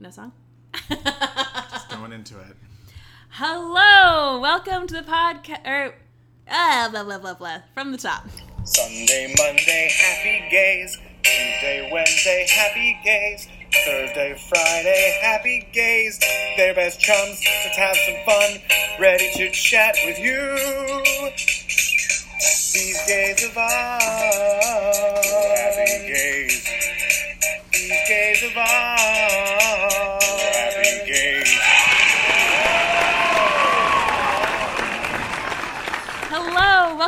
No song? Just going into it. Hello! Welcome to the podcast. Or, ah, blah, blah, blah, blah. From the top. Sunday, Monday, happy gays. Tuesday, Wednesday, happy gays. Thursday, Friday, happy gays. They're best chums. Let's have some fun. Ready to chat with you. These gays of ours. Happy gays. These gays of ours.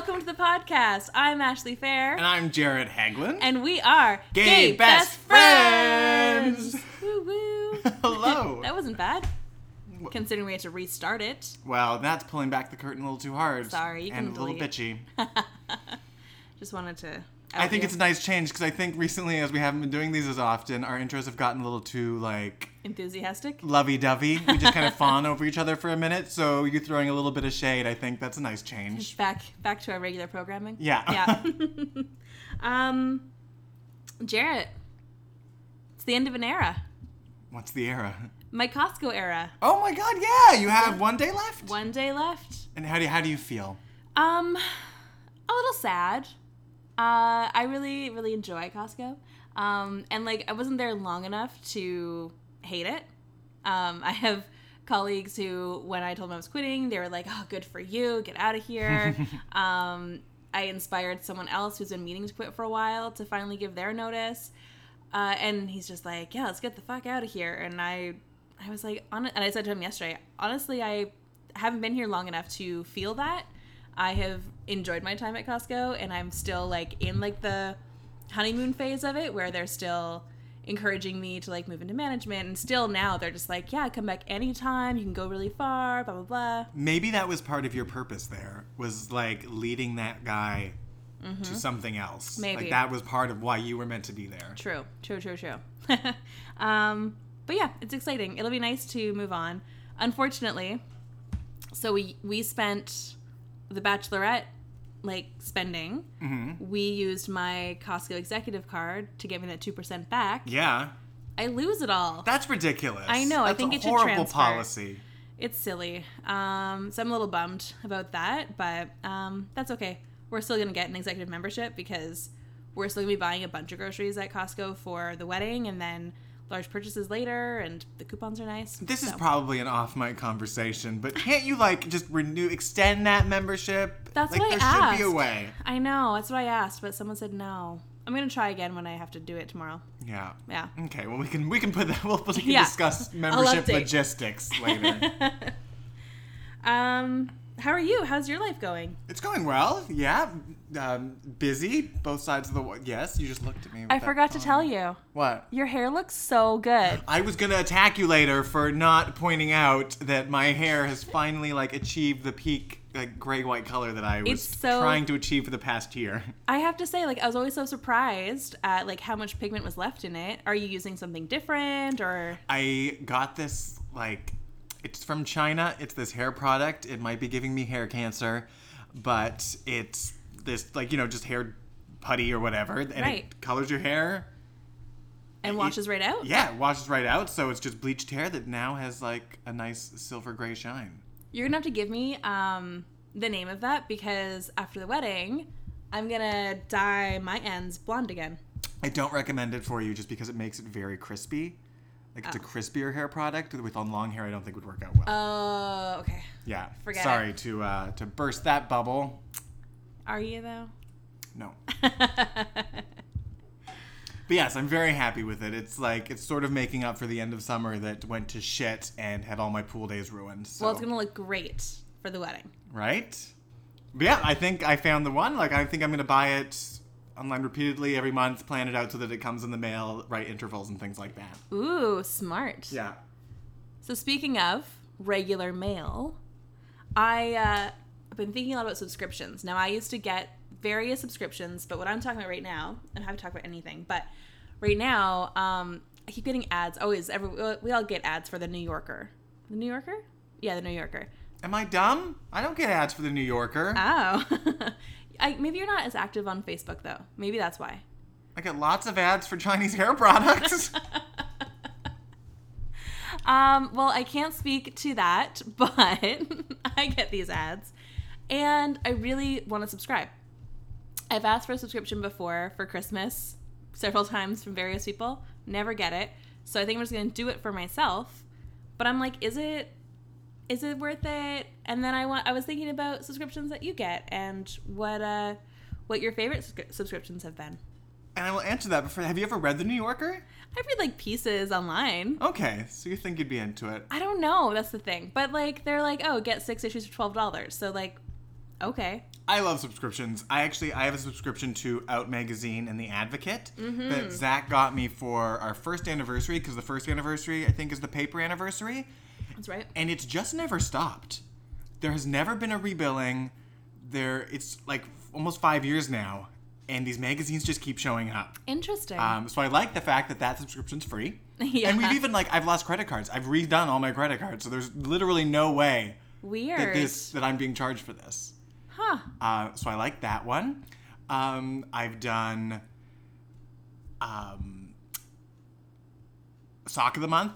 Welcome to the podcast. I'm Ashley Fair. And I'm Jared Haglund. And we are Gay Best Friends. Woo woo. Hello. that wasn't bad. Considering we had to restart it. well, that's pulling back the curtain a little too hard. Sorry, you and can a little bitchy. Just wanted to. I think it's a nice change because I think recently, as we haven't been doing these as often, our intros have gotten a little too like enthusiastic. lovey-dovey. We just kind of fawn over each other for a minute. So you throwing a little bit of shade, I think that's a nice change. Back back to our regular programming. Yeah. Yeah. um, Jared, it's the end of an era. What's the era? My Costco era. Oh my God! Yeah, you have one day left. One day left. And how do you, how do you feel? Um, a little sad. Uh, I really, really enjoy Costco. Um, and like, I wasn't there long enough to hate it. Um, I have colleagues who, when I told them I was quitting, they were like, "Oh, good for you, get out of here." um, I inspired someone else who's been meaning to quit for a while to finally give their notice. Uh, and he's just like, "Yeah, let's get the fuck out of here." And I, I was like, on, and I said to him yesterday, honestly, I haven't been here long enough to feel that. I have enjoyed my time at Costco, and I'm still like in like the honeymoon phase of it, where they're still encouraging me to like move into management, and still now they're just like, "Yeah, come back anytime. You can go really far." Blah blah blah. Maybe that was part of your purpose there, was like leading that guy to something else. Mm-hmm. Maybe. Like that was part of why you were meant to be there. True, true, true, true. um, but yeah, it's exciting. It'll be nice to move on. Unfortunately, so we we spent the Bachelorette like spending. Mm-hmm. We used my Costco executive card to get me that two percent back. Yeah. I lose it all. That's ridiculous. I know, I think a it should horrible transfer. policy. It's silly. Um, so I'm a little bummed about that, but um, that's okay. We're still gonna get an executive membership because we're still gonna be buying a bunch of groceries at Costco for the wedding, and then large purchases later, and the coupons are nice. This is probably an off mic conversation, but can't you like just renew extend that membership? That's like what I there should be a way. I know that's what I asked, but someone said no. I'm gonna try again when I have to do it tomorrow. Yeah. Yeah. Okay, well we can we can put that we'll, we can Yeah. discuss membership logistics later. Um, how are you? How's your life going? it's going well. Yeah. Um, busy both sides of the wa- yes, you just looked at me. I forgot to tell you. What? Your hair looks so good. I was gonna attack you later for not pointing out that my hair has finally like achieved the peak like gray white color that I was It's so- trying to achieve for the past year. I have to say, like, I was always so surprised at like how much pigment was left in it. Are you using something different or? I got this like it's from China. It's this hair product. It might be giving me hair cancer, but it's this like you know just hair putty or whatever, and Right. it colors your hair. And washes right out. Yeah, it washes right out. So it's just bleached hair that now has like a nice silver gray shine. You're gonna have to give me um, the name of that because after the wedding, I'm gonna dye my ends blonde again. I don't recommend it for you just because it makes it very crispy. Like it's a Oh. crispier hair product with on long hair. I don't think would work out well. Oh, okay. yeah, forget sorry to uh, to burst that bubble. Are you though? No. But yes, I'm very happy with it. It's like it's sort of making up for the end of summer that went to shit and had all my pool days ruined. So, well, it's gonna look great for the wedding. right? But yeah, I think I found the one. Like I think I'm gonna buy it online repeatedly every month, plan it out so that it comes in the mail, right intervals and things like that. Ooh, smart. Yeah. So speaking of regular mail, I uh, I've been thinking a lot about subscriptions. Now I used to get various subscriptions, but what I'm talking about right now, and I haven't talked about anything, but right now, um, I keep getting ads. Always, every we all get ads for the New Yorker. The New Yorker? Yeah, the New Yorker. Am I dumb? I don't get ads for the New Yorker. Oh, I, maybe you're not as active on Facebook though. Maybe that's why. I get lots of ads for Chinese hair products. Um, well, I can't speak to that, but I get these ads. And I really want to subscribe. I've asked for a subscription before for Christmas several times from various people. Never get it. So I think I'm just gonna do it for myself. But I'm like, is it is it worth it? And then I want I was thinking about subscriptions that you get and what uh what your favorite subscri- subscriptions have been. And I will answer that before. Have you ever read The New Yorker? I read like pieces online. Okay, so you think you'd be into it. I don't know. That's the thing. But like, they're like, oh, get six issues for twelve dollars. So like, okay. I love subscriptions. I actually I have a subscription to Out Magazine and The Advocate Mm-hmm. that Zach got me for our first anniversary because the first anniversary I think is the paper anniversary, That's right. and it's just never stopped. There has never been a rebilling. There, it's like almost five years now, and these magazines just keep showing up. Interesting. Um, so I like the fact that that subscription's free. Yeah. And we've even like I've lost credit cards. I've redone all my credit cards, so there's literally no way that Weird. this that I'm being charged for this. huh. Uh, so I like that one. Um, I've done um, sock of the month,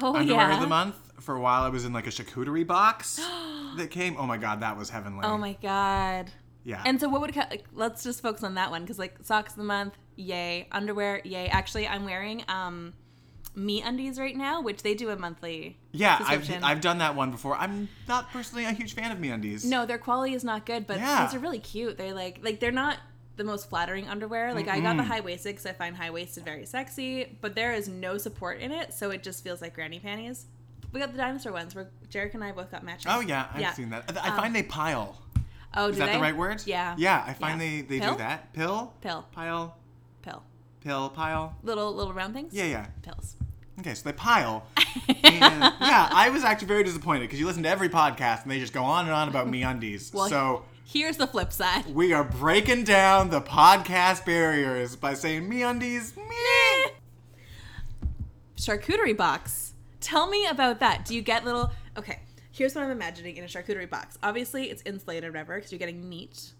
Oh underwear yeah. of the month. For a while, I was in like a charcuterie box that came. Oh my god, that was heavenly. Oh my god. Yeah. And so, what would like, let's just focus on that one because like socks of the month, yay. Underwear, yay. Actually, I'm wearing um, MeUndies right now, which they do a monthly. yeah, I've. I've done that one before. I'm not personally a huge fan of MeUndies. No, their quality is not good, but Yeah. these are really cute. They're like like they're not the most flattering underwear. Like I got the high waisted because I find high waisted very sexy, but there is no support in it, so it just feels like granny panties. We got the dinosaur ones where Jarek and I both got matching. Oh yeah, I've Yeah. seen that. I I um, find they pile. Oh, Is that they? the right word? Yeah. Yeah, I find Yeah. they they Pill? do that. Pill. Pill, Pile. pill, Pill. Pile. little little round things. Yeah, yeah. pills. Okay, so they pile. and yeah, I was actually very disappointed because you listen to every podcast and they just go on and on about MeUndies. Well, so Here's the flip side. we are breaking down the podcast barriers by saying MeUndies. Meh. charcuterie box. Tell me about that. Do you get little? Okay, here's what I'm imagining in a charcuterie box. Obviously, it's insulated, or whatever, because you're getting meat.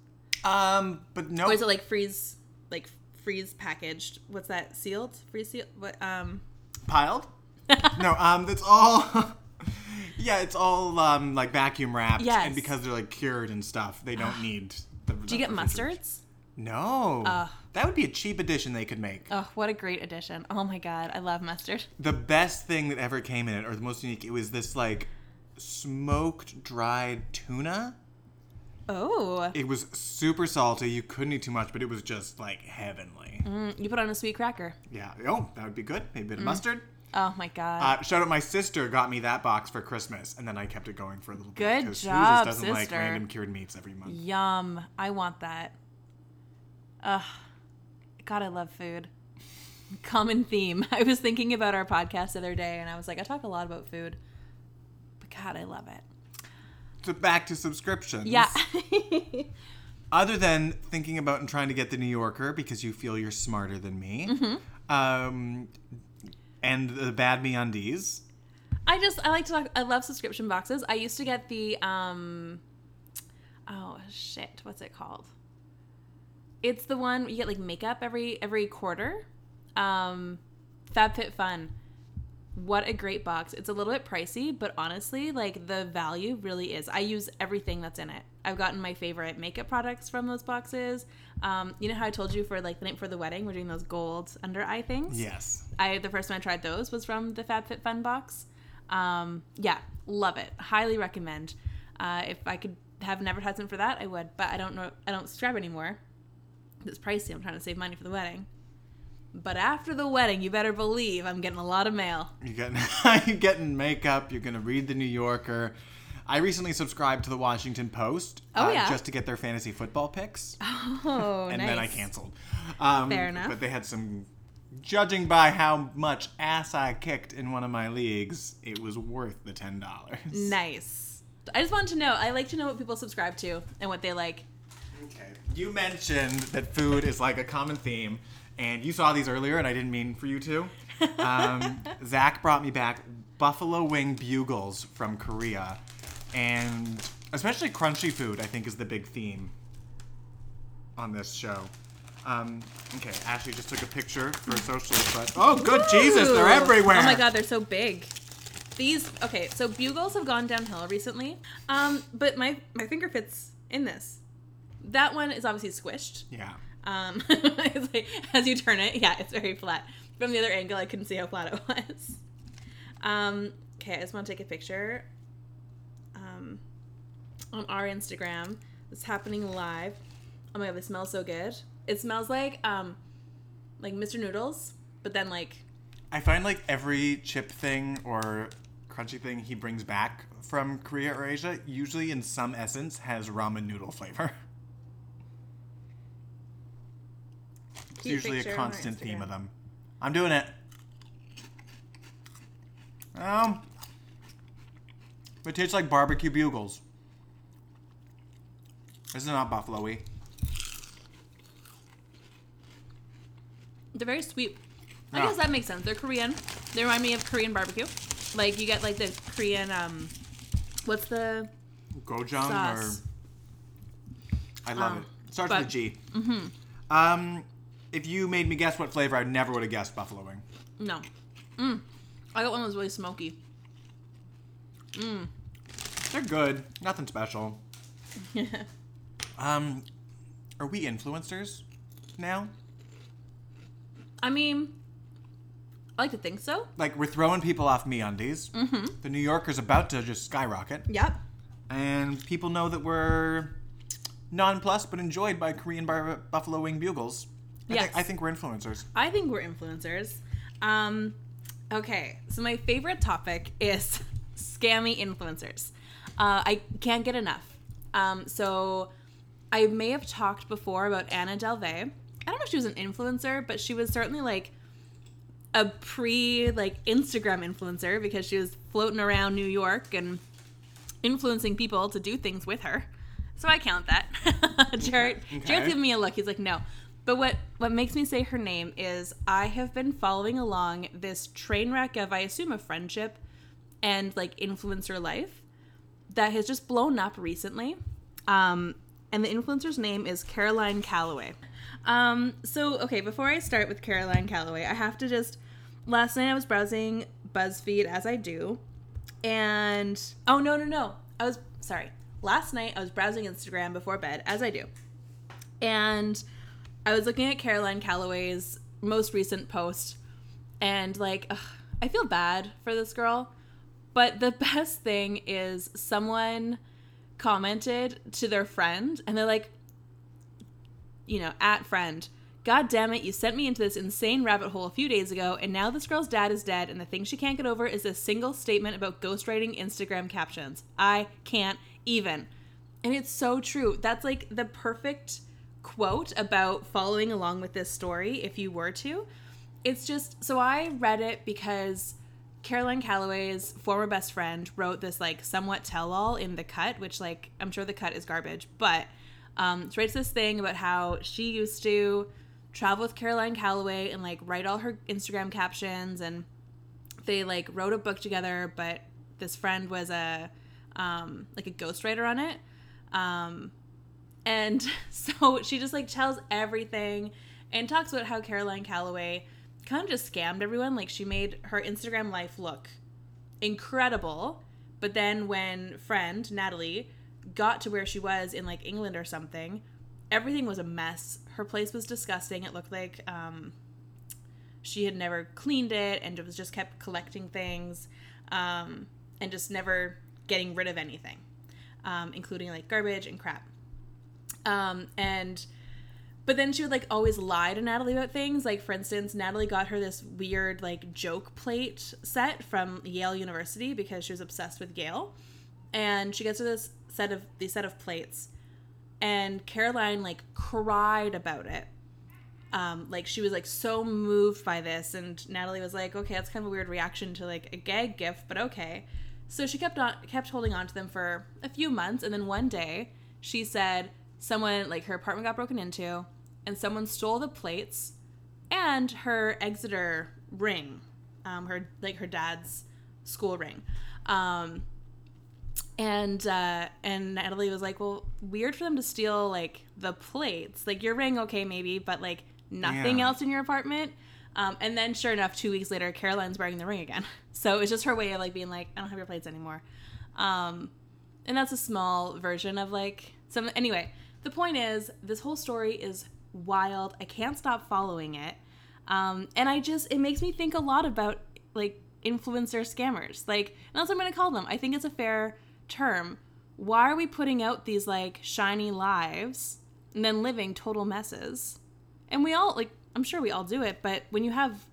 Um, but no. Or is it like freeze, like freeze packaged? What's that? Sealed? Freeze sealed? What? Um. piled? no, um, that's all. yeah, it's all um like vacuum wrapped, Yes. and because they're like cured and stuff, they don't need. The, Do you get mustards? No. Ugh. that would be a cheap addition they could make. Oh, what a great addition! Oh my god, I love mustard. the best thing that ever came in it, or the most unique, it was this like smoked dried tuna. Oh, It was super salty. You couldn't eat too much, but it was just like heavenly. Mm, you put on a sweet cracker. Yeah. Oh, that would be good. Maybe a bit of mustard. Oh my god. Uh, shout out, my sister got me that box for Christmas, and then I kept it going for a little bit. Good because job, Suze just doesn't sister. like random cured meats every month. Yum. I want that. Ugh. God, I love food. Common theme. I was thinking about our podcast the other day and I was like, I talk a lot about food. But God, I love it. So back to subscriptions. Yeah. Other than thinking about and trying to get the New Yorker because you feel you're smarter than me, um, and the Bad MeUndies. I just I like to talk I love subscription boxes. I used to get the um oh shit, what's it called? It's the one you get like makeup every every quarter. Um FabFitFun. What a great box. It's a little bit pricey, but honestly, like the value really is. I use everything that's in it. I've gotten my favorite makeup products from those boxes. Um, you know how I told you for like the night for the wedding, we're doing those gold under eye things? Yes. I the first time I tried those was from the FabFitFun box. Um, yeah, love it. Highly recommend. Uh, if I could have an advertisement for that, I would. But I don't know. I don't subscribe anymore. It's pricey. I'm trying to save money for the wedding. But after the wedding, you better believe I'm getting a lot of mail. You're getting, you're getting makeup. You're gonna read the New Yorker. I recently subscribed to the Washington Post. uh, Oh, yeah. Just to get their fantasy football picks, Oh, and nice. then I canceled. Um, Fair enough. But they had some. Judging by how much ass I kicked in one of my leagues, it was worth the ten dollars. Nice. I just wanted to know. I like to know what people subscribe to and what they like. Okay. You mentioned that food is like a common theme, and you saw these earlier, and I didn't mean for you to. Um, Zach brought me back buffalo wing bugles from Korea, and especially crunchy food, I think, is the big theme on this show. Um, okay, Ashley just took a picture for socials, but oh, good Jesus, they're everywhere. Oh my god, they're so big. These okay, so bugles have gone downhill recently. Um, but my my finger fits in this. That one is obviously squished. Yeah. Um, it's like, as you turn it, yeah, it's very flat. From the other angle, I couldn't see how flat it was. Um, okay, I just want to take a picture. Um, on our Instagram, it's happening live. Oh my god, this smells so good. It smells like um, like Mr. Noodles, but then like I find like every chip thing or crunchy thing he brings back from Korea or Asia usually in some essence has ramen noodle flavor. It's usually a picture on our constant theme of them. I'm doing it. Um, it tastes like barbecue bugles. This is not buffalo-y. They're very sweet. I Yeah. guess that makes sense. They're Korean. They remind me of Korean barbecue. Like you get like the Korean um what's the Gochujang Sauce. or I love Um, it. Starts but- with G. Mm-hmm. Um, if you made me guess what flavor, I never would have guessed buffalo wing. no. Mm. I got one that was really smoky. Mmm. They're good. Nothing special. Um, are we influencers now? I mean I like to think so. Like we're throwing people off MeUndies. Mm-hmm. The New Yorker's about to just skyrocket, Yep. and people know that we're nonplussed but enjoyed by Korean bar- buffalo wing bugles. I, Yes. think, I think we're influencers. I think we're influencers. Um, okay, so my favorite topic is scammy influencers. Uh, I can't get enough. Um, so I may have talked before about Anna Delvey. I don't know if she was an influencer, but she was certainly like a pre like Instagram influencer because she was floating around New York and influencing people to do things with her. So I count that. Jared, Okay. Jared's giving me a look. He's like, no. But what what makes me say her name is I have been following along this train wreck of I assume a friendship and like influencer life that has just blown up recently. Um, and the influencer's name is Caroline Calloway. Um, so okay, before I start with Caroline Calloway, I have to just last night I was browsing BuzzFeed as I do, and oh no no no, I was sorry. Last night I was browsing Instagram before bed as I do, and I was looking at Caroline Calloway's most recent post, and like ugh, I feel bad for this girl, but the best thing is someone commented to their friend, and they're like, you know, at friend. God damn it, you sent me into this insane rabbit hole a few days ago, and now this girl's dad is dead, and the thing she can't get over is a single statement about ghostwriting Instagram captions. I can't even. And it's so true. That's like the perfect quote about following along with this story if you were to. It's just so I read it because Caroline Calloway's former best friend wrote this like somewhat tell all in the cut, which like I'm sure the cut is garbage, but um, she writes this thing about how she used to travel with Caroline Calloway and like write all her Instagram captions and they like wrote a book together, but this friend was a um, like a ghostwriter on it. Um, and so she just like tells everything and talks about how Caroline Calloway kind of just scammed everyone. Like she made her Instagram life look incredible. But then when friend Natalie got to where she was in like England or something, everything was a mess. Her place was disgusting. It looked like um, she had never cleaned it and it was just kept collecting things um, and just never getting rid of anything, um, including like garbage and crap. Um, and but then she would like always lie to Natalie about things. Like for instance, Natalie got her this weird like joke plate set from Yale University because she was obsessed with Yale. And she gets her this set of these set of plates. And Caroline like cried about it. Um, like she was like so moved by this and Natalie was like, okay, that's kind of a weird reaction to like a gag gift, but okay. So she kept on kept holding on to them for a few months and then one day she said someone like her apartment got broken into and someone stole the plates and her Exeter ring, um, her like her dad's school ring. Um, and uh, and Natalie was like, "Well, weird for them to steal like the plates. Like your ring, okay, maybe, but like nothing Yeah. else in your apartment." Um, and then, sure enough, two weeks later, Caroline's wearing the ring again. So it's just her way of like being like, I don't have your plates anymore. Um, and that's a small version of like some. Anyway, the point is, this whole story is wild. I can't stop following it. Um, and I just, it makes me think a lot about like influencer scammers. Like, that's what I'm going to call them. I think it's a fair term. Why are we putting out these like shiny lives and then living total messes? And we all, like, I'm sure we all do it, but when you have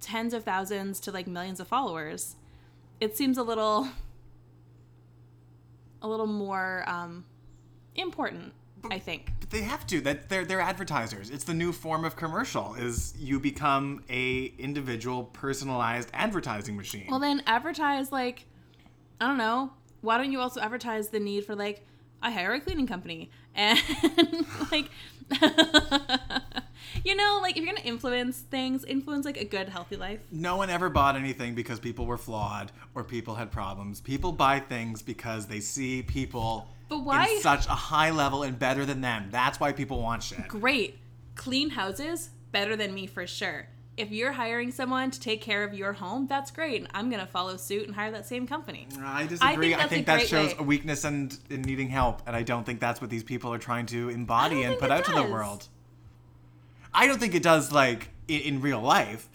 tens of thousands to like millions of followers, it seems a little, a little more um, important, I think. But they have to. That they're they're advertisers. It's the new form of commercial. Is you become a individual personalized advertising machine. Well, then advertise like, I don't know. Why don't you also advertise the need for like, I hire a cleaning company and like, you know, like if you're gonna influence things, influence like a good, healthy life. no one ever bought anything because people were flawed or people had problems. People buy things because they see people But why- in such a high level and better than them. That's why people want shit. Great, clean houses better than me for sure. If you're hiring someone to take care of your home, that's great. I'm gonna follow suit and hire that same company. I disagree. I that's think, that shows way. a weakness and in needing help, and I don't think that's what these people are trying to embody and put out to the world. I don't think it does, like in, in real life,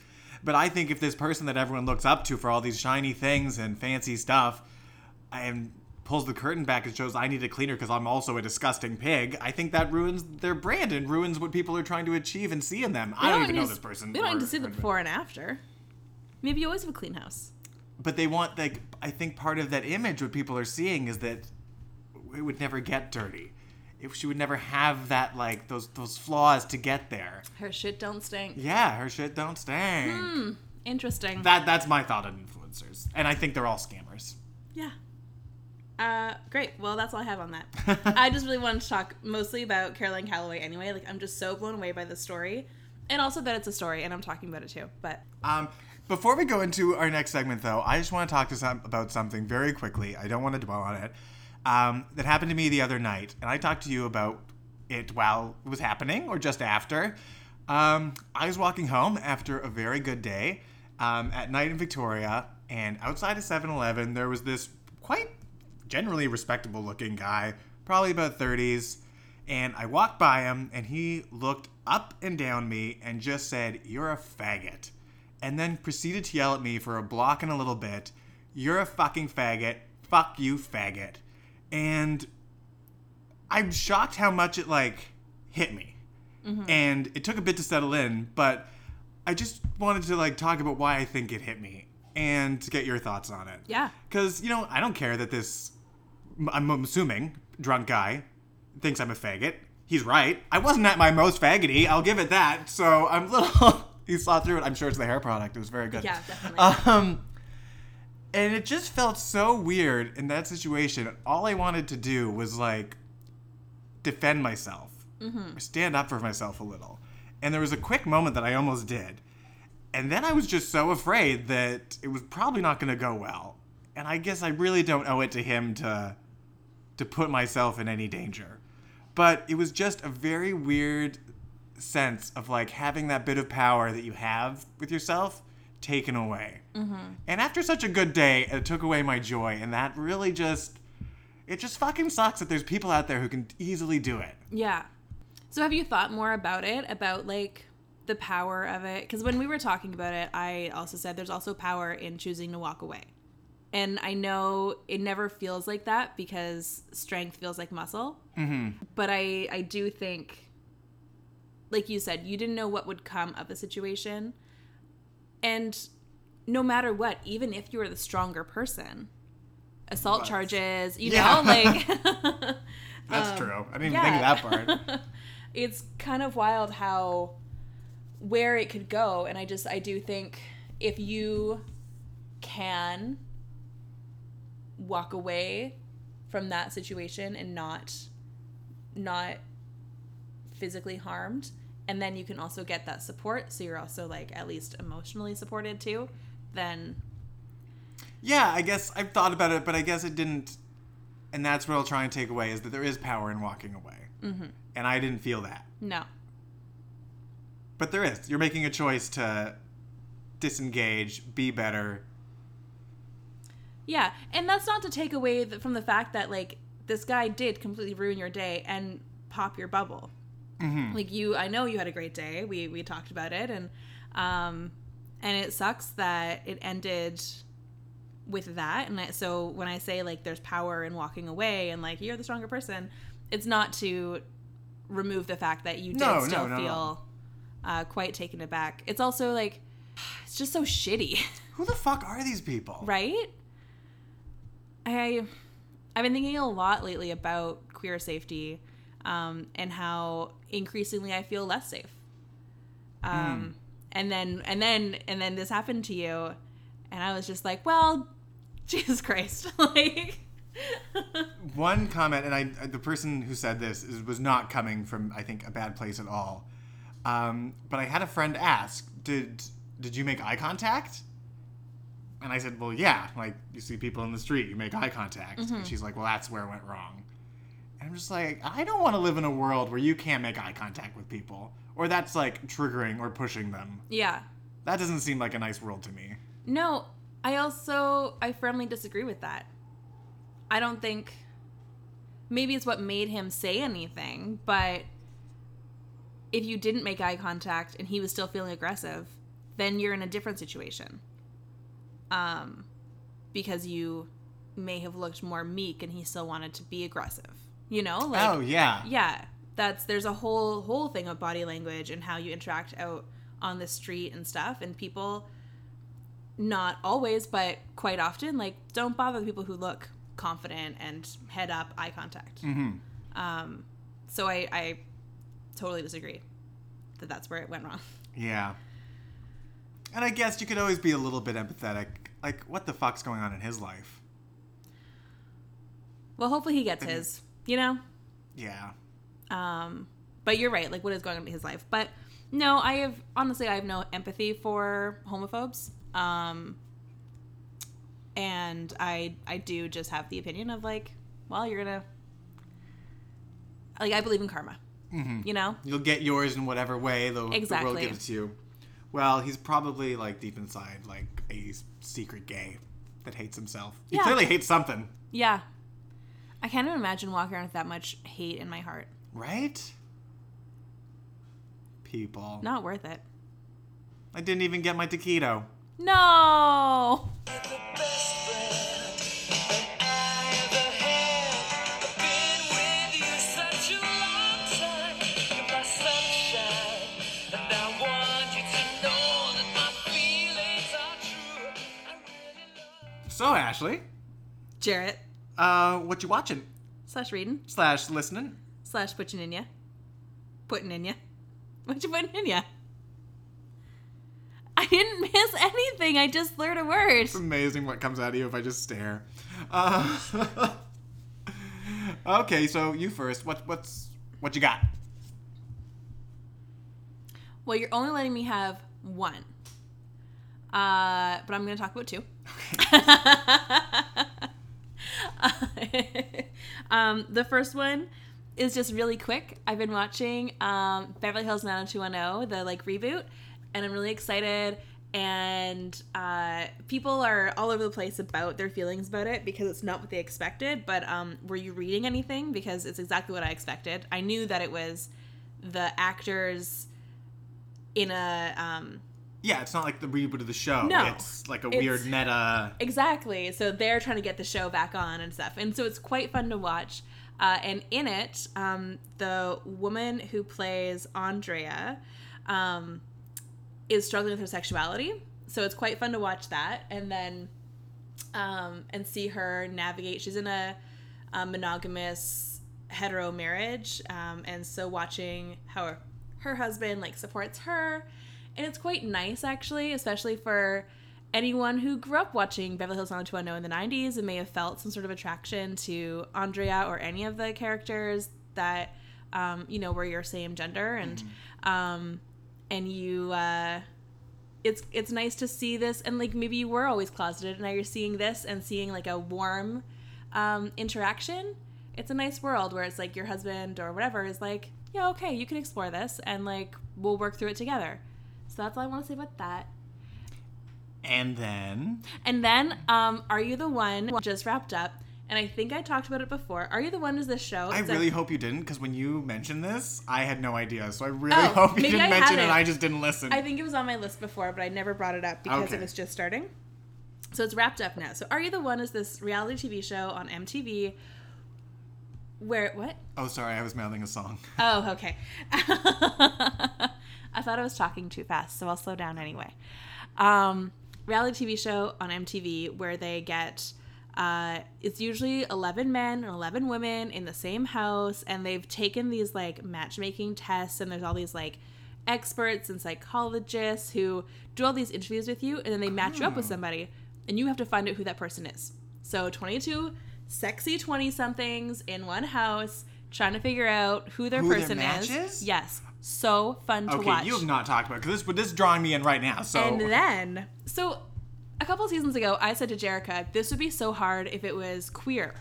but I think if this person that everyone looks up to for all these shiny things and fancy stuff, and pulls the curtain back and shows I need a cleaner because I'm also a disgusting pig, I think that ruins their brand and ruins what people are trying to achieve and see in them. I We don't even know this person. We don't need to see the before and after. Maybe you always have a clean house. but they want like I think part of that image what people are seeing is that it would never get dirty. If she would never have that like those those flaws to get there. Her shit don't stink. Yeah, her shit don't stink. Hmm. Interesting. That that's my thought on influencers, and I think they're all scammers. Yeah. Uh, great. Well, that's all I have on that. I just really wanted to talk mostly about Caroline Calloway anyway. Like, I'm just so blown away by the story. And also that it's a story, and I'm talking about it too. But Um, before we go into our next segment, though, I just want to talk to some about something very quickly. I don't want to dwell on it. Um, that happened to me the other night, and I talked to you about it while it was happening or just after. Um, I was walking home after a very good day um, at night in Victoria, and outside of 7-Eleven, there was this quite generally respectable looking guy, probably about 30s. And I walked by him, and he looked up and down me and just said, You're a faggot. And then proceeded to yell at me for a block and a little bit, You're a fucking faggot. Fuck you, faggot. And I'm shocked how much it, like, hit me. Mm-hmm. And it took a bit to settle in, but I just wanted to, like, talk about why I think it hit me and to get your thoughts on it. yeah. Because, you know, I don't care that this, I'm assuming, drunk guy thinks I'm a faggot. He's right. I wasn't at my most faggoty, I'll give it that. So I'm a little. he saw through it. I'm sure it's the hair product. It was very good. Yeah, definitely. Um, and it just felt so weird in that situation. All I wanted to do was, like, defend myself, or stand up for myself a little. And there was a quick moment that I almost did. And then I was just so afraid that it was probably not going to go well. And I guess I really don't owe it to him to to put myself in any danger. But it was just a very weird sense of like having that bit of power that you have with yourself taken away. Mm-hmm. And after such a good day, it took away my joy, and that really just it just fucking sucks that there's people out there who can easily do it. Yeah. So have you thought more about it? About like the power of it? Because when we were talking about it, I also said there's also power in choosing to walk away. And I know it never feels like that because strength feels like muscle. Mm-hmm. But I, I do think, like you said, you didn't know what would come of the situation. And no matter what, even if you were the stronger person, assault Was. charges, you Yeah. know, like. That's true. I didn't even yeah. think of that part. it's kind of wild how where it could go and i just i do think if you can walk away from that situation and not not physically harmed and then you can also get that support so you're also like at least emotionally supported too then Yeah, I guess I've thought about it, but I guess it didn't. And that's what I'll try and take away is that there is power in walking away. Mm-hmm. And I didn't feel that. no but there is. You're making a choice to disengage, be better. Yeah, and that's not to take away from the fact that like this guy did completely ruin your day and pop your bubble. Mm-hmm. Like you, I know you had a great day. We we talked about it, and um, and it sucks that it ended with that. And I, so when I say like there's power in walking away and like you're the stronger person, it's not to remove the fact that you did no, still no, no. feel Uh, quite taken aback. It's also like it's just so shitty. Who the fuck are these people? right i i've been thinking a lot lately about queer safety um, and how increasingly i feel less safe um, and then and then and then this happened to you and i was just like well jesus christ like One comment, and I the person who said this is, was not coming from I think a bad place at all. Um, but I had a friend ask, "Did did you make eye contact?" And I said, "Well, yeah. Like you see people in the street, you make eye contact." And mm-hmm. she's like, "Well, that's where it went wrong." And I'm just like, I don't want to live in a world where you can't make eye contact with people, or that's like triggering or pushing them. yeah That doesn't seem like a nice world to me. No, I also I firmly disagree with that. I don't think maybe it's what made him say anything, but if you didn't make eye contact and he was still feeling aggressive, then you're in a different situation. Um because you may have looked more meek and he still wanted to be aggressive. You know? Like oh yeah. yeah that's there's a whole whole thing of body language and how you interact out on the street and stuff and people not always but quite often like don't bother the people who look confident and head up eye contact hmm um so i i totally disagree that that's where it went wrong Yeah. And I guess you could always be a little bit empathetic. Like, what the fuck's going on in his life? well hopefully he gets his you know Yeah. um but you're right like what is going on in his life but no i have honestly i have no empathy for homophobes um and i i do just have the opinion of like well you're gonna like i believe in karma hmm you know You'll get yours in whatever way the, the world gives it to you. Well, he's probably, like, deep inside, like, a secret gay that hates himself. He Yeah. clearly hates something. yeah i can't even imagine walking around with that much hate in my heart Right? People. not worth it I didn't even get my taquito. no the best friend Ashley, Jared uh, what you watching? slash reading Slash listening? slash putting in ya putting in ya what you putting in ya i didn't miss anything i just learned a word It's amazing what comes out of you if I just stare. Uh, okay, so you first. What what's what you got? well you're only letting me have one uh but i'm gonna talk about two um, the first one is just really quick. I've been watching um, Beverly Hills 90210, the like reboot, and I'm really excited. And uh, people are all over the place about their feelings about it because it's not what they expected. But um, were you reading anything? Because it's exactly what I expected. I knew that it was the actors in a um, Yeah, it's not like the reboot of the show. No, it's like a it's- weird meta. Exactly. So they're trying to get the show back on and stuff. And so it's quite fun to watch. Uh, and in it, um, the woman who plays Andrea um, is struggling with her sexuality. So it's quite fun to watch that. And then, um, and see her navigate. She's in a, a monogamous hetero marriage. Um, and so watching how her, her husband like supports her. And it's quite nice actually, especially for anyone who grew up watching Beverly Hills 90210 in the 90s and may have felt some sort of attraction to Andrea or any of the characters that um, you know were your same gender. And um, and you uh, it's it's nice to see this. And like maybe you were always closeted. And now you're seeing this and seeing like a warm um, interaction. It's a nice world where it's like your husband or whatever is like yeah, okay, you can explore this and like we'll work through it together. So that's all I want to say about that. And then And then, um, Are You the One just wrapped up. And I think I talked about it before. Are You the One is this show? I a- really hope you didn't, because when you mentioned this, I had no idea. So I really Oh, hope you didn't I mention it. hadn't. I just didn't listen. I think it was on my list before, but I never brought it up because Okay. it was just starting. So it's wrapped up now. So Are You the One is this reality TV show on MTV where what? oh, sorry, I was mouthing a song. Oh, okay. I thought I was talking too fast, so I'll slow down anyway. Um, reality TV show on MTV where they get. Uh, it's usually 11 men and 11 women in the same house, and they've taken these like matchmaking tests, and there's all these like experts and psychologists who do all these interviews with you, and then they match you up with somebody, and you have to find out who that person is. So 22 sexy 20 somethings in one house trying to figure out who their Who person is. is? Yes. So fun to Okay, watch. you have not talked about because this this is drawing me in right now. So And then, so a couple seasons ago, I said to Jerica, this would be so hard if it was queer.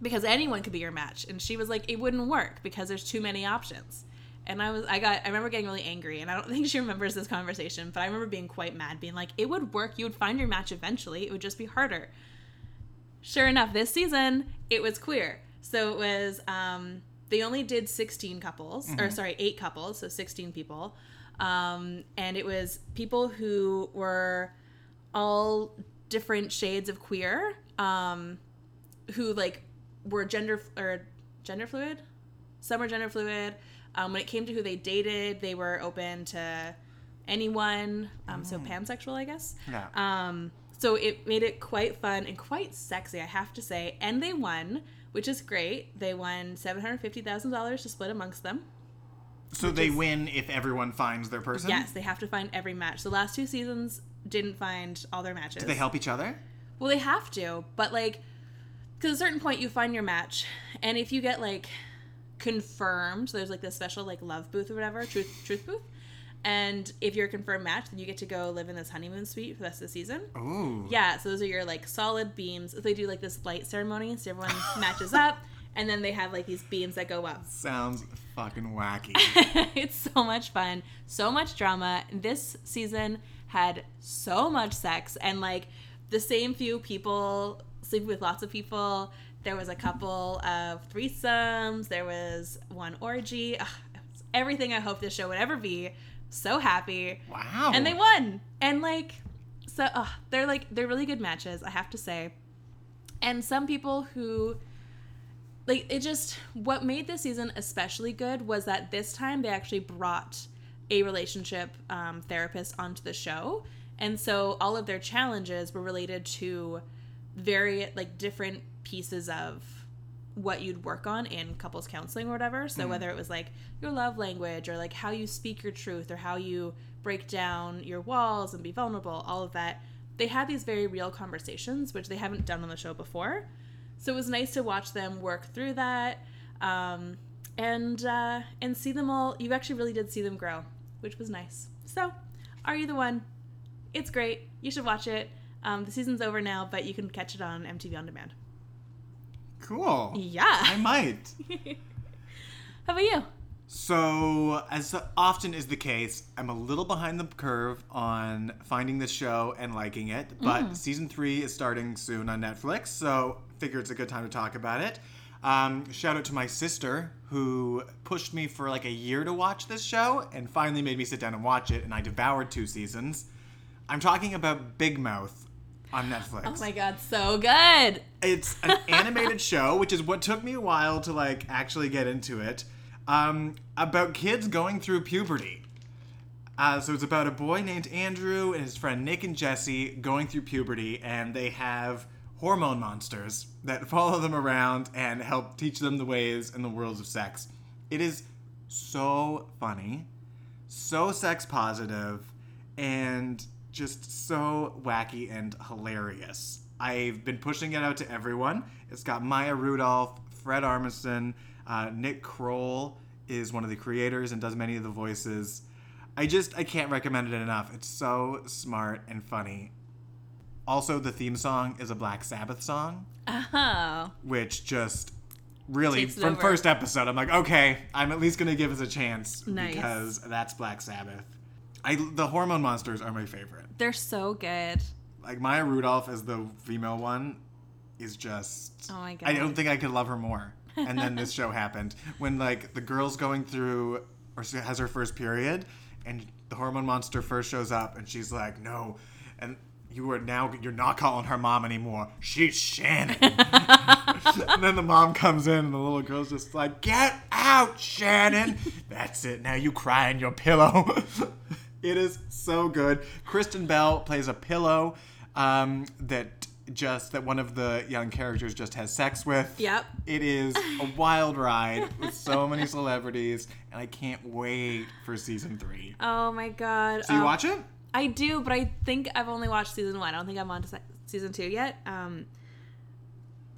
Because anyone could be your match. And she was like, it wouldn't work because there's too many options. And I was, I got, I remember getting really angry. And I don't think she remembers this conversation, but I remember being quite mad, being like, it would work. You would find your match eventually. It would just be harder. Sure enough, this season, it was queer. So it was, um, they only did 16 couples, or sorry, eight couples, so 16 people. Um, and it was people who were all different shades of queer, um, who like were gender or gender fluid. Some were gender fluid. Um, when it came to who they dated, they were open to anyone. Um, So pansexual, I guess. yeah. Um, so it made it quite fun and quite sexy, I have to say. And they won, which is great. They won seven hundred fifty thousand dollars to split amongst them. so they win if everyone finds their person. Yes, they have to find every match. The last two seasons didn't find all their matches. Do they help each other? Well, they have to, but like, because at a certain point you find your match, and if you get like confirmed, there's like this special like love booth or whatever, truth truth booth, and if you're a confirmed match, then you get to go live in this honeymoon suite for the rest of the season. Ooh. Yeah, so those are your like solid beams. They do like this light ceremony, so everyone matches up, and then they have like these beams that go up. Sounds fucking wacky. it's so much fun, so much drama. This season had so much sex and like the same few people sleeping with lots of people. There was a couple of threesomes. There was one orgy. Ugh, everything I hope this show would ever be. So happy. Wow. and they won. And like so uh, they're like they're really good matches i have to say. And some people who like it just what made this season especially good was that this time they actually brought a relationship um, therapist onto the show. And so all of their challenges were related to very like different pieces of what you'd work on in couples counseling or whatever. So whether it was like your love language or like how you speak your truth or how you break down your walls and be vulnerable, all of that, they had these very real conversations which they haven't done on the show before. So it was nice to watch them work through that, um, and uh, and see them all. You actually really did see them grow, which was nice. So, are you the one? It's great. You should watch it. Um, the season's over now, but you can catch it on MTV on demand. Cool. Yeah. I might. How about you? So, as often is the case, I'm a little behind the curve on finding this show and liking it, but season three is starting soon on Netflix, so figure it's a good time to talk about it. Um, shout out to my sister who pushed me for like a year to watch this show and finally made me sit down and watch it, and I devoured two seasons. I'm talking about Big Mouth on Netflix. Oh my god, so good. It's an animated show, which is what took me a while to like actually get into it. Um, about kids going through puberty. Uh, so it's about a boy named Andrew and his friend Nick and Jesse going through puberty, and they have hormone monsters that follow them around and help teach them the ways and the worlds of sex. It is so funny, so sex positive, and just so wacky and hilarious. I've been pushing it out to everyone. It's got Maya Rudolph, Fred Armisen, uh, Nick Kroll is one of the creators and does many of the voices. I just I can't recommend it enough. It's so smart and funny. Also, the theme song is a Black Sabbath song, Oh. which just really Takes from over. first episode, I'm like, okay, I'm at least gonna give us a chance Nice. because that's Black Sabbath. I the hormone monsters are my favorite. They're so good. Like Maya Rudolph as the female one is just. Oh my god! I don't think I could love her more. And then this show happened when like the girl's going through or she has her first period, and the hormone monster first shows up, and she's like, no, and. You are now you're not calling her mom anymore. She's Shannon. and then the mom comes in and the little girl's just like, Get out, Shannon. That's it. Now you cry in your pillow. it is so good. Kristen Bell plays a pillow um, that just that one of the young characters just has sex with. Yep. It is a wild ride with so many celebrities, and I can't wait for season three. Oh my god. Do you Um, watch it? I do, but I think I've only watched season one. I don't think I'm on to se- season two yet. Um,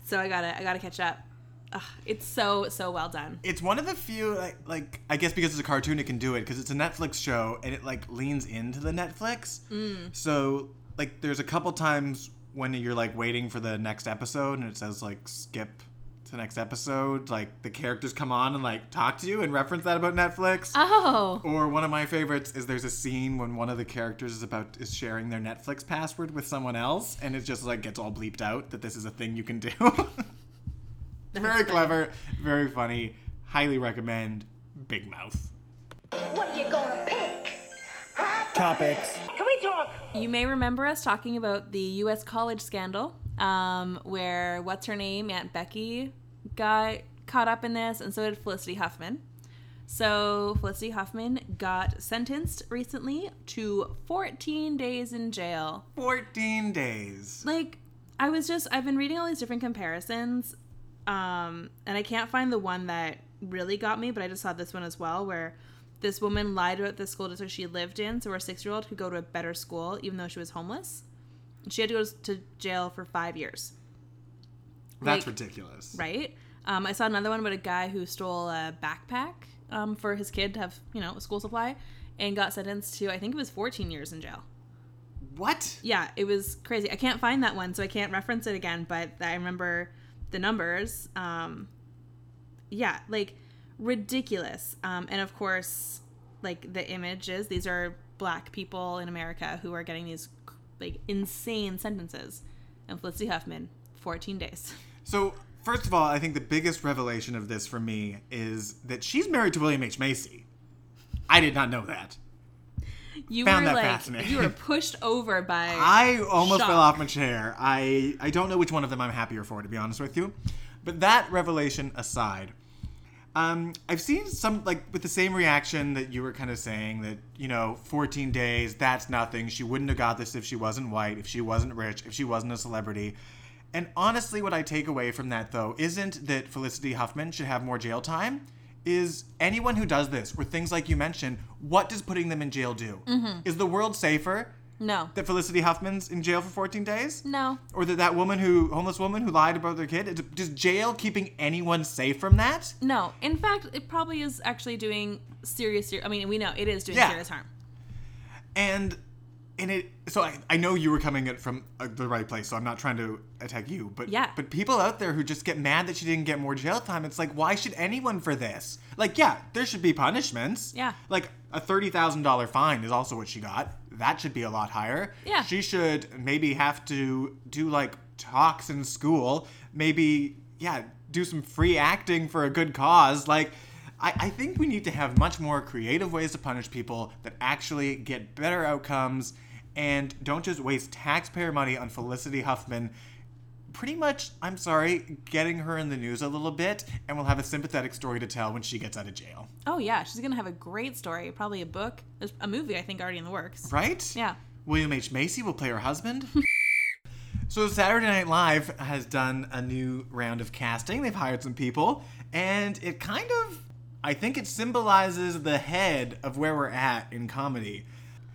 so I gotta, I gotta catch up. Ugh, it's so, so well done. It's one of the few like, like I guess because it's a cartoon it can do it because it's a Netflix show and it like leans into the Netflix. Mm. So like there's a couple times when you're like waiting for the next episode and it says like skip to next episode like the characters come on and like talk to you and reference that about Netflix. Oh, Or one of my favorites is there's a scene when one of the characters is about is sharing their Netflix password with someone else and it just like gets all bleeped out that this is a thing you can do. very clever, very funny. Highly recommend. Big Mouth. What are you gonna pick? Topics. Can we talk? you may remember us talking about the U.S. college scandal, um, where what's her name, Aunt Becky, got caught up in this, and so did Felicity Huffman. So Felicity Huffman got sentenced recently to 14 days in jail 14 days. like I was just I've been reading all these different comparisons, um, and I can't find the one that really got me, but I just saw this one as well, where this woman lied about the school district she lived in, so her six year old could go to a better school even though she was homeless. She had to go to jail for five years, That's like- ridiculous. right? Um, I saw another one about a guy who stole a backpack um, for his kid to have, you know, a school supply, and got sentenced to I think it was 14 years in jail. What? yeah, it was crazy. I can't find that one, so I can't reference it again. But I remember the numbers. Um, yeah, like ridiculous. Um, and of course, like the images. These are black people in America who are getting these like insane sentences. And Felicity Huffman, 14 days. So, first of all, I think the biggest revelation of this for me is that she's married to William H. Macy. I did not know that. You Found were that like fascinating. you were pushed over by. I almost Shock. fell off my chair. I I don't know which one of them I'm happier for, to be honest with you. But that revelation aside, um, I've seen some like with the same reaction that you were kind of saying that you know, 14 days, that's nothing. She wouldn't have got this if she wasn't white, if she wasn't rich, if she wasn't a celebrity. And honestly, what I take away from that though isn't that Felicity Huffman should have more jail time. Is anyone who does this, or things like you mentioned, what does putting them in jail do? Mm-hmm. Is the world safer no, that Felicity Huffman's in jail for 14 days? no. Or that that woman who, homeless woman who lied about their kid? Is jail keeping anyone safe from that? No, in fact, it probably is actually doing serious. ser- I mean, we know it is doing Yeah. serious harm. And and it so I, I know you were coming at from uh, the right place, so I'm not trying to attack you, but Yeah. but people out there who just get mad that she didn't get more jail time, it's like why should anyone for this? Like yeah, there should be punishments. Yeah. Like a thirty thousand dollar fine is also what she got. That should be a lot higher. Yeah. She should maybe have to do like talks in school. Maybe yeah, do some free acting for a good cause. Like I, I think we need to have much more creative ways to punish people that actually get better outcomes and don't just waste taxpayer money on Felicity Huffman. Pretty much, I'm sorry, getting her in the news a little bit, and we'll have a sympathetic story to tell when she gets out of jail. Oh yeah, she's gonna have a great story. Probably a book. There's a movie I think already in the works. Right? Yeah. William H. Macy will play her husband. so Saturday Night Live has done a new round of casting. They've hired some people, and it kind of I think it symbolizes the head of where we're at in comedy.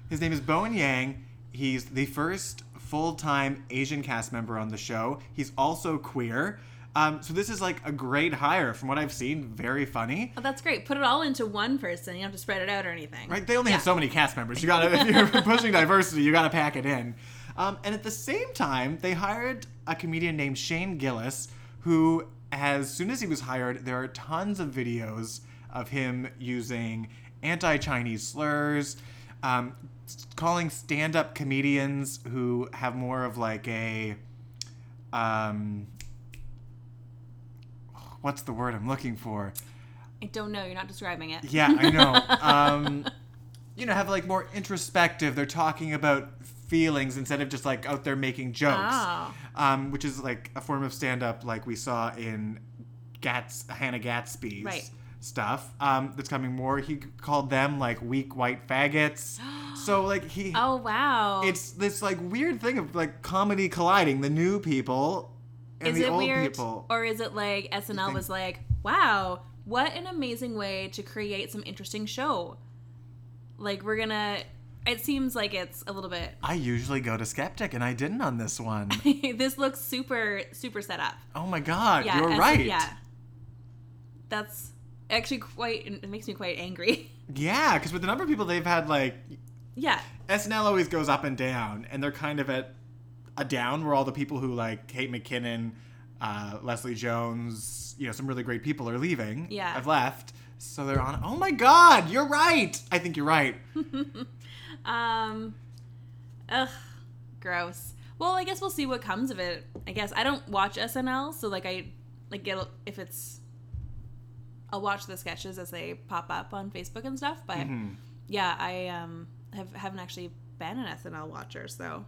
His name is Bowen Yang. He's the first full-time Asian cast member on the show. He's also queer. Um, so this is like a great hire from what I've seen. Very funny. Oh, that's great. Put it all into one person. You don't have to spread it out or anything. Right? They only have so many cast members. You gotta, if you're pushing diversity, you gotta pack it in. Um, and at the same time, they hired a comedian named Shane Gillis, who as soon as he was hired, there are tons of videos of him using anti-Chinese slurs, um, calling stand-up comedians who have more of like a, um, what's the word I'm looking for? I don't know. You're not describing it. Yeah, I know. um, you know, have like more introspective. They're talking about feelings instead of just like out there making jokes, Oh. um, which is like a form of stand up like we saw in Gats Hannah Gadsby's Right. Stuff. Um, that's coming more. He called them like weak white faggots. so like he. Oh wow. It's this like weird thing of like comedy colliding the new people and is the it old weird, people. or is it like SNL think- was like, wow, what an amazing way to create some interesting show. Like we're gonna. It seems like it's a little bit. I usually go to skeptic, and I didn't on this one. this looks super super set up. oh my god, Yeah, you're right. Yeah, that's actually quite. It makes me quite angry. Yeah, because with the number of people they've had, like yeah, SNL always goes up and down, and they're kind of at a down where all the people who like Kate McKinnon, uh, Leslie Jones, you know, some really great people are leaving. Yeah. have left, so they're on. Oh my God, you're right. I think you're right. Um, ugh, gross. Well, I guess we'll see what comes of it. I guess I don't watch SNL, so like I like it'll if it's. I'll watch the sketches as they pop up on Facebook and stuff, but yeah, I um have haven't actually been an SNL watcher, so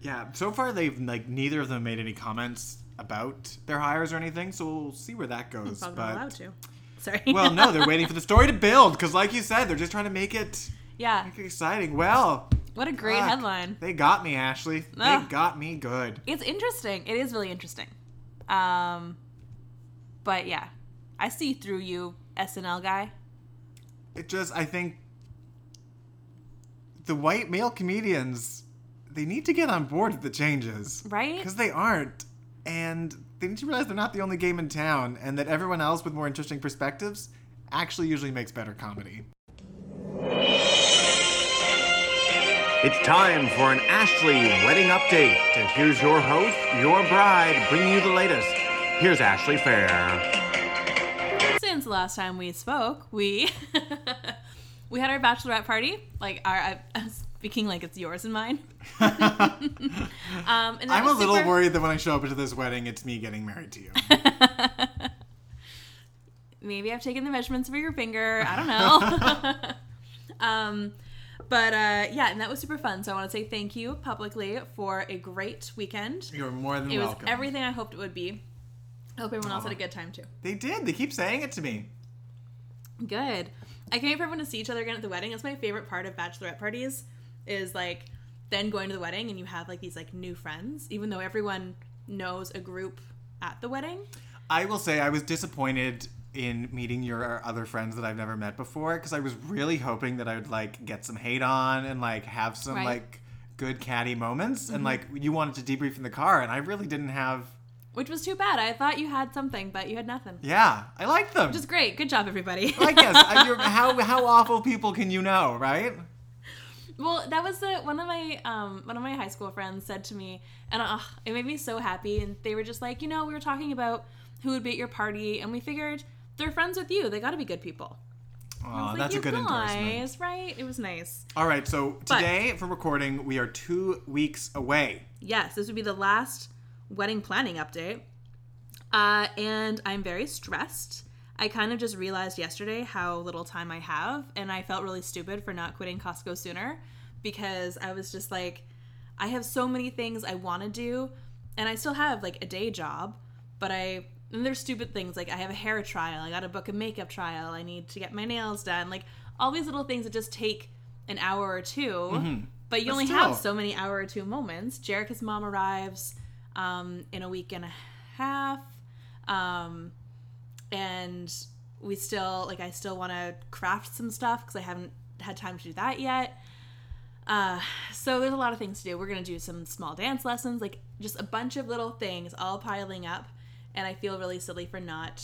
Yeah, so far they've like neither of them made any comments about their hires or anything, so we'll see where that goes. probably but allowed to. Sorry. well, no, they're waiting for the story to build because, like you said, they're just trying to make it, yeah. make it exciting. Well, What a great fuck, headline. They got me, Ashley. They Ah. got me good. It's interesting. It is really interesting. Um, but yeah, I see through you, SNL guy. It just, I think, the white male comedians, they need to get on board with the changes, Right? Because they aren't, and they need to realize they're not the only game in town, and that everyone else with more interesting perspectives actually usually makes better comedy. It's time for an Ashley wedding update. And here's your host, your bride, bringing you the latest. Here's Ashley Fair. Since the last time we spoke, we we had our bachelorette party. Like our, I, I'm speaking like it's yours and mine. um, and I'm a was little worried that when I show up to this wedding, it's me getting married to you. Maybe I've taken the measurements for your finger. I don't know. um, but uh, yeah, and that was super fun. So I want to say thank you publicly for a great weekend. You're more than It was everything I hoped it would be. I hope everyone else had a good time too. They did. They keep saying it to me. Good. I can't wait for everyone to see each other again at the wedding. That's my favorite part of bachelorette parties. Is like then going to the wedding and you have like these like new friends, even though everyone knows a group at the wedding. I will say I was disappointed in meeting your other friends that I've never met before because I was really hoping that I would like get some hate on and like have some Right. like good catty moments and mm-hmm. like you wanted to debrief in the car and I really didn't have Which was too bad. I thought you had something, but you had nothing. yeah I like them Which is great. Good job, everybody. I guess I, you're, how how awful people can you know right Well, that was the one of my um one of my high school friends said to me, and uh, it made me so happy. And they were just like, you know, we were talking about who would be at your party, and we figured they're friends with you. They got to be good people. Aw, like, that's a good guys," endorsement right? It was nice. all right so But- today for recording we are two weeks away Yes, this would be the last wedding planning update, uh, and I'm very stressed. I kind of just realized yesterday how little time I have, and I felt really stupid for not quitting Costco sooner because I was just like, I have so many things I want to do, and I still have like a day job, but I and there's stupid things like I have a hair trial, I got to book a makeup trial, I need to get my nails done, like all these little things that just take an hour or 2 But you But only still. have so many hour or two moments. Jerica's mom arrives um, in a week and a half. Um, and we still like I still want to craft some stuff because I haven't had time to do that yet. Uh, so there's a lot of things to do. We're gonna do some small dance lessons, like just a bunch of little things all piling up, and I feel really silly for not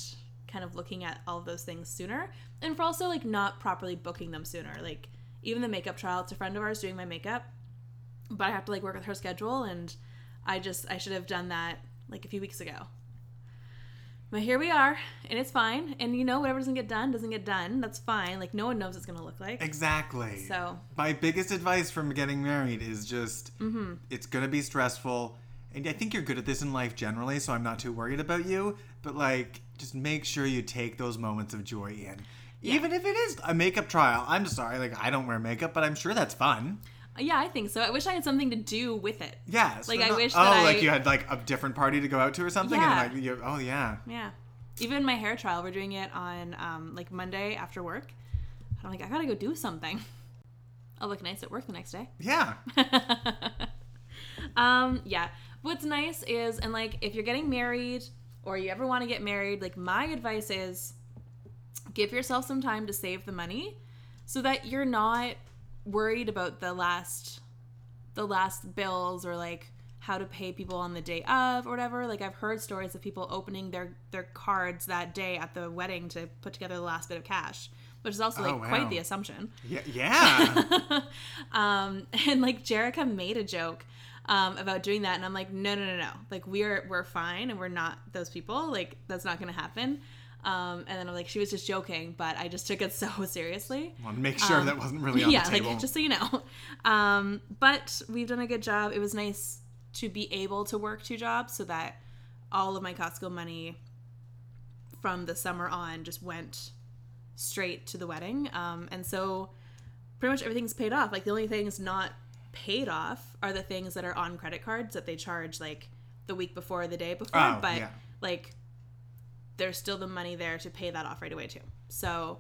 kind of looking at all of those things sooner, and for also like not properly booking them sooner. Like even the makeup trial, it's a friend of ours doing my makeup, but I have to like work with her schedule, and I just I should have done that like a few weeks ago. But here we are, and it's fine. And you know, whatever doesn't get done doesn't get done. That's fine. Like no one knows what it's gonna look like. Exactly. So- my biggest advice from getting married is just Mm-hmm. it's gonna be stressful, and I think you're good at this in life generally, so I'm not too worried about you. But like, just make sure you take those moments of joy in, even if it is a makeup trial. I'm sorry, like I don't wear makeup, but I'm sure that's fun. Yeah, I think so. I wish I had something to do with it. Yeah. so Like, I not- wish Oh, that like I- you had like a different party to go out to or something, Yeah. and like you. Oh yeah. Yeah. Even my hair trial, we're doing it on um, like Monday after work. And I'm like, I gotta go do something. I'll look nice at work the next day. Yeah. Um, yeah. What's nice is, and like, if you're getting married or you ever want to get married, like, my advice is give yourself some time to save the money so that you're not worried about the last the last bills or like how to pay people on the day of or whatever like i've heard stories of people opening their their cards that day at the wedding to put together the last bit of cash which is also like Oh, wow. quite the assumption Yeah. Yeah. um, and like Jerica made a joke um, about doing that, and I'm like, no, no, no, no. Like we're we're fine, and we're not those people. Like that's not gonna happen. Um, and then I'm like, she was just joking, but I just took it so seriously. Want to make sure that wasn't really on yeah, the table. Yeah, like just so you know. Um, but we've done a good job. It was nice to be able to work two jobs so that all of my Costco money from the summer on just went straight to the wedding. Um, and so pretty much everything's paid off. Like the only things not paid off are the things that are on credit cards that they charge like the week before or the day before. Oh, but yeah. like there's still the money there to pay that off right away too. So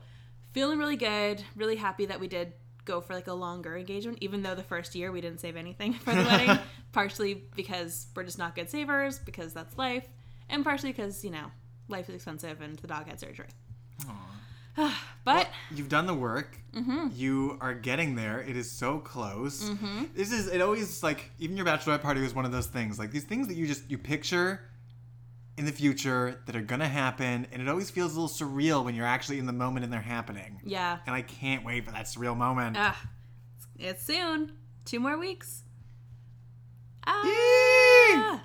feeling really good, really happy that we did go for like a longer engagement, even though the first year we didn't save anything for the wedding. partially because we're just not good savers, because that's life, and partially because, you know, life is expensive and the dog had surgery. but You've done the work. Mm-hmm. You are getting there. It is so close. This is it. Always like even your bachelorette party was one of those things. Like these things that you just you picture in the future that are gonna happen, and it always feels a little surreal when you're actually in the moment and they're happening. yeah. And I can't wait for that surreal moment. Ah, it's soon. Two more weeks. Ah.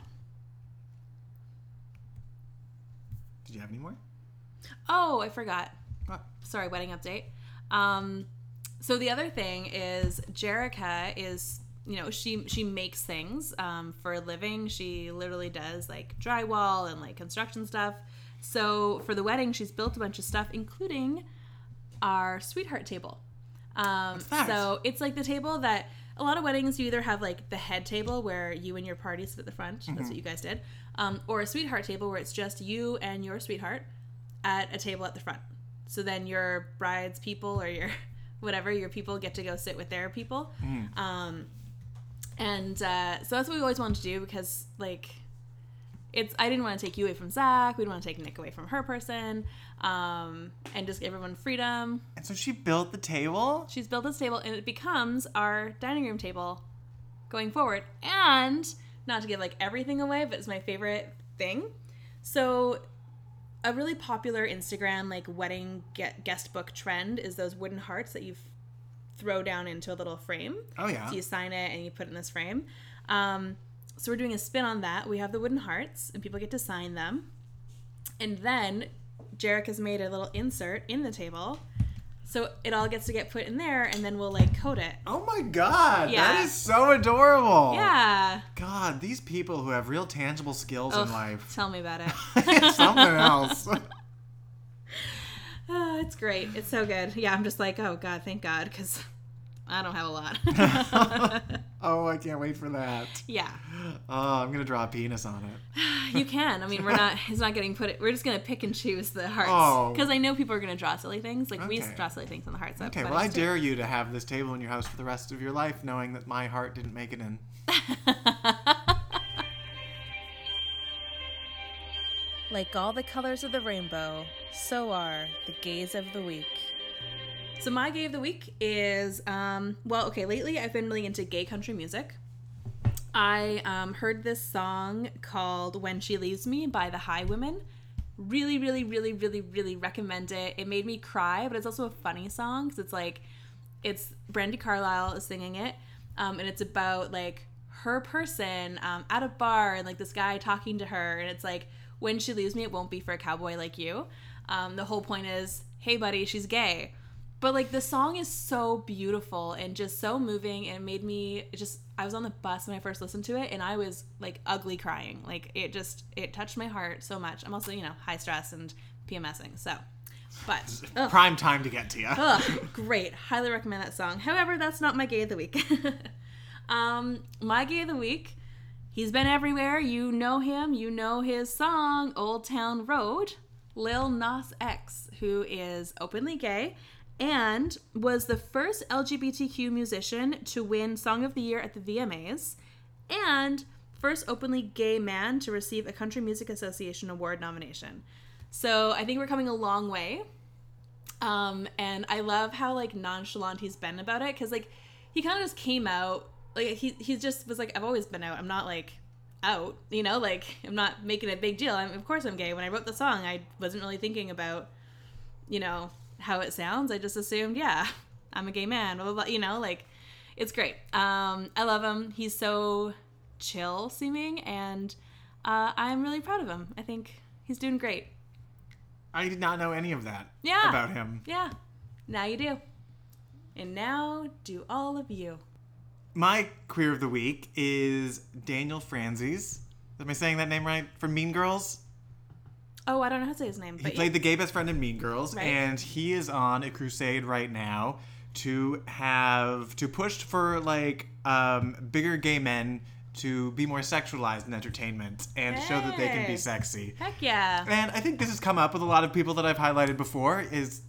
Did you have any more? Oh, I forgot. What? Sorry, wedding update. Um, so the other thing is Jerica is, you know, she she makes things um, for a living. She literally does like drywall and like construction stuff. So for the wedding, she's built a bunch of stuff, including our sweetheart table. Um? So it's like the table that a lot of weddings you either have like the head table where you and your party sit at the front. Mm-hmm. That's what you guys did, um, or a sweetheart table where it's just you and your sweetheart at a table at the front. So then your bride's people or your whatever your people get to go sit with their people. Um, and uh, so that's what we always wanted to do because like it's I didn't want to take you away from Zach. We didn't want to take Nick away from her person, um, and just give everyone freedom. And so she built the table. She's built this table, and it becomes our dining room table going forward. And not to give like everything away, but it's my favorite thing. So, a really popular Instagram like wedding get guest book trend is those wooden hearts that you throw down into a little frame. Oh yeah. So you sign it and you put it in this frame. Um, so we're doing a spin on that. We have the wooden hearts, and people get to sign them. And then Jarek has made a little insert in the table, so it all gets to get put in there, and then we'll like coat it. Oh my god, Yeah. that is so adorable. Yeah. God, these people who have real tangible skills in life. Tell me about it. it's something else. Ah, it's great. It's so good. Yeah, I'm just like, oh god, thank God, because I don't have a lot. oh, I can't wait for that. yeah, Oh, I'm gonna draw a penis on it. you can. I mean, we're not. It's not getting put. We're just gonna pick and choose the hearts Oh. because I know people are gonna draw silly things. Like we used to draw silly things on the hearts. Okay, well, I dare you to have this table in your house for the rest of your life, knowing that my heart didn't make it in. Like all the colors of the rainbow, so are the gays of the week. So my gay of the week is um well okay lately I've been really into gay country music. I um, heard this song called "When She Leaves Me" by the Highwomen. Really, really, really, really, really recommend it. It made me cry, but it's also a funny song because it's like it's Brandi Carlile is singing it, um, and it's about like her person um, at a bar and like this guy talking to her and it's like when she leaves me it won't be for a cowboy like you um, the whole point is hey buddy she's gay but like the song is so beautiful and just so moving and it made me just i was on the bus when i first listened to it and i was like ugly crying like it just it touched my heart so much i'm also you know high stress and pmsing so but ugh. Prime time to get to you. Ugh, great. Highly recommend that song. However, that's not my gay of the week. um, my gay of the week, he's been everywhere. You know him. You know his song, Old Town Road. Lil Nas X, who is openly gay and was the first LGBTQ musician to win Song of the Year at the VMAs and first openly gay man to receive a Country Music Association Award nomination. So I think we're coming a long way. Um, and I love how like nonchalant he's been about it because like he kind of just came out like he he just was like I've always been out. I'm not like out, you know, like I'm not making a big deal. I'm, of course I'm gay. When I wrote the song, I wasn't really thinking about you know how it sounds. I just assumed yeah, I'm a gay man. Blah blah blah. You know, like it's great. Um, I love him. He's so chill seeming, and uh, I'm really proud of him. I think he's doing great. I did not know any of that Yeah. about him. Yeah, now you do. And now do all of you. My queer of the week is Daniel Franzese. Am I saying that name right? From Mean Girls? Oh, I don't know how to say his name, He played the gay best friend in Mean Girls, Right. and he is on a crusade right now to have to push for like um, bigger gay men to be more sexualized in entertainment and to show that they can be sexy. heck yeah. And I think this has come up with a lot of people that I've highlighted before. Is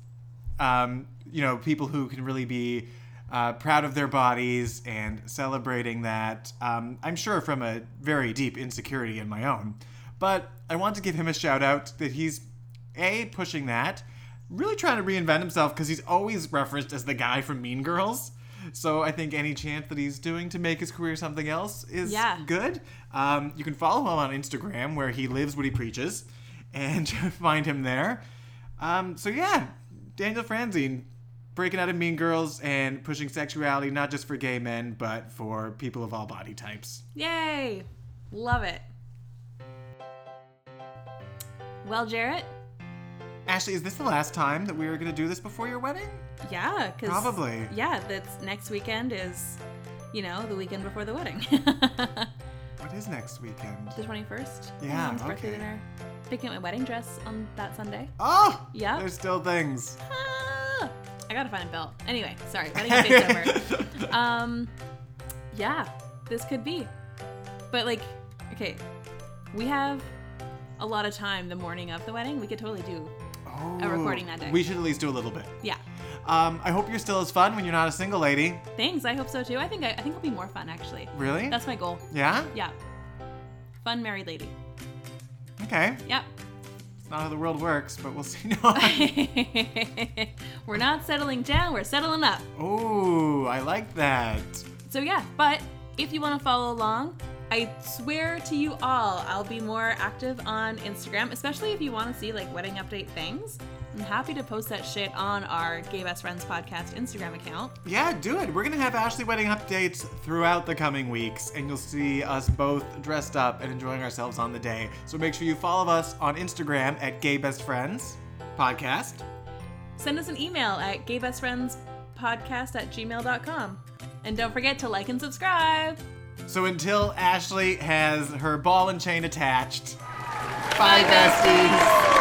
um, you know people who can really be uh, proud of their bodies and celebrating that. Um, I'm sure from a very deep insecurity in my own, but I want to give him a shout out that he's a pushing that, really trying to reinvent himself because he's always referenced as the guy from Mean Girls. So I think any chance that he's doing to make his career something else is Yeah. good. Um, you can follow him on Instagram where he lives what he preaches, and find him there. Um, so yeah, Daniel Franzine breaking out of Mean Girls and pushing sexuality not just for gay men but for people of all body types. Yay. Love it. Well, Jared, Ashley, is this the last time that we are going to do this before your wedding? yeah, because Probably. Yeah, that's next weekend is, you know, the weekend before the wedding. What is next weekend? the 21st. Yeah, Mom's birthday okay. dinner. Picking up my wedding dress on that Sunday. Oh, Yeah. There's still things. I gotta find a belt. Anyway, sorry, wedding update's over. Um, yeah, this could be. But like, okay, we have a lot of time the morning of the wedding. We could totally do. Oh, A recording that day. We should at least do a little bit. Yeah. Um, I hope you're still as fun when you're not a single lady. Thanks. I hope so too. I think I, I think it'll be more fun actually. Really? That's my goal. yeah. Yeah. Fun married lady. Okay. Yep. Not how the world works, but we'll see. No. we're not settling down. We're settling up. oh, I like that. So yeah, but if you want to follow along, I swear to you all, I'll be more active on Instagram, especially if you want to see like wedding update things. I'm happy to post that shit on our Gay Best Friends podcast Instagram account. Yeah, do it. We're gonna have Ashley wedding updates throughout the coming weeks, and you'll see us both dressed up and enjoying ourselves on the day. So make sure you follow us on Instagram at Gay Best Friends Podcast. Send us an email at gaybestfriendspodcast at gmail.com. And don't forget to like and subscribe. So until Ashley has her ball and chain attached, bye, besties.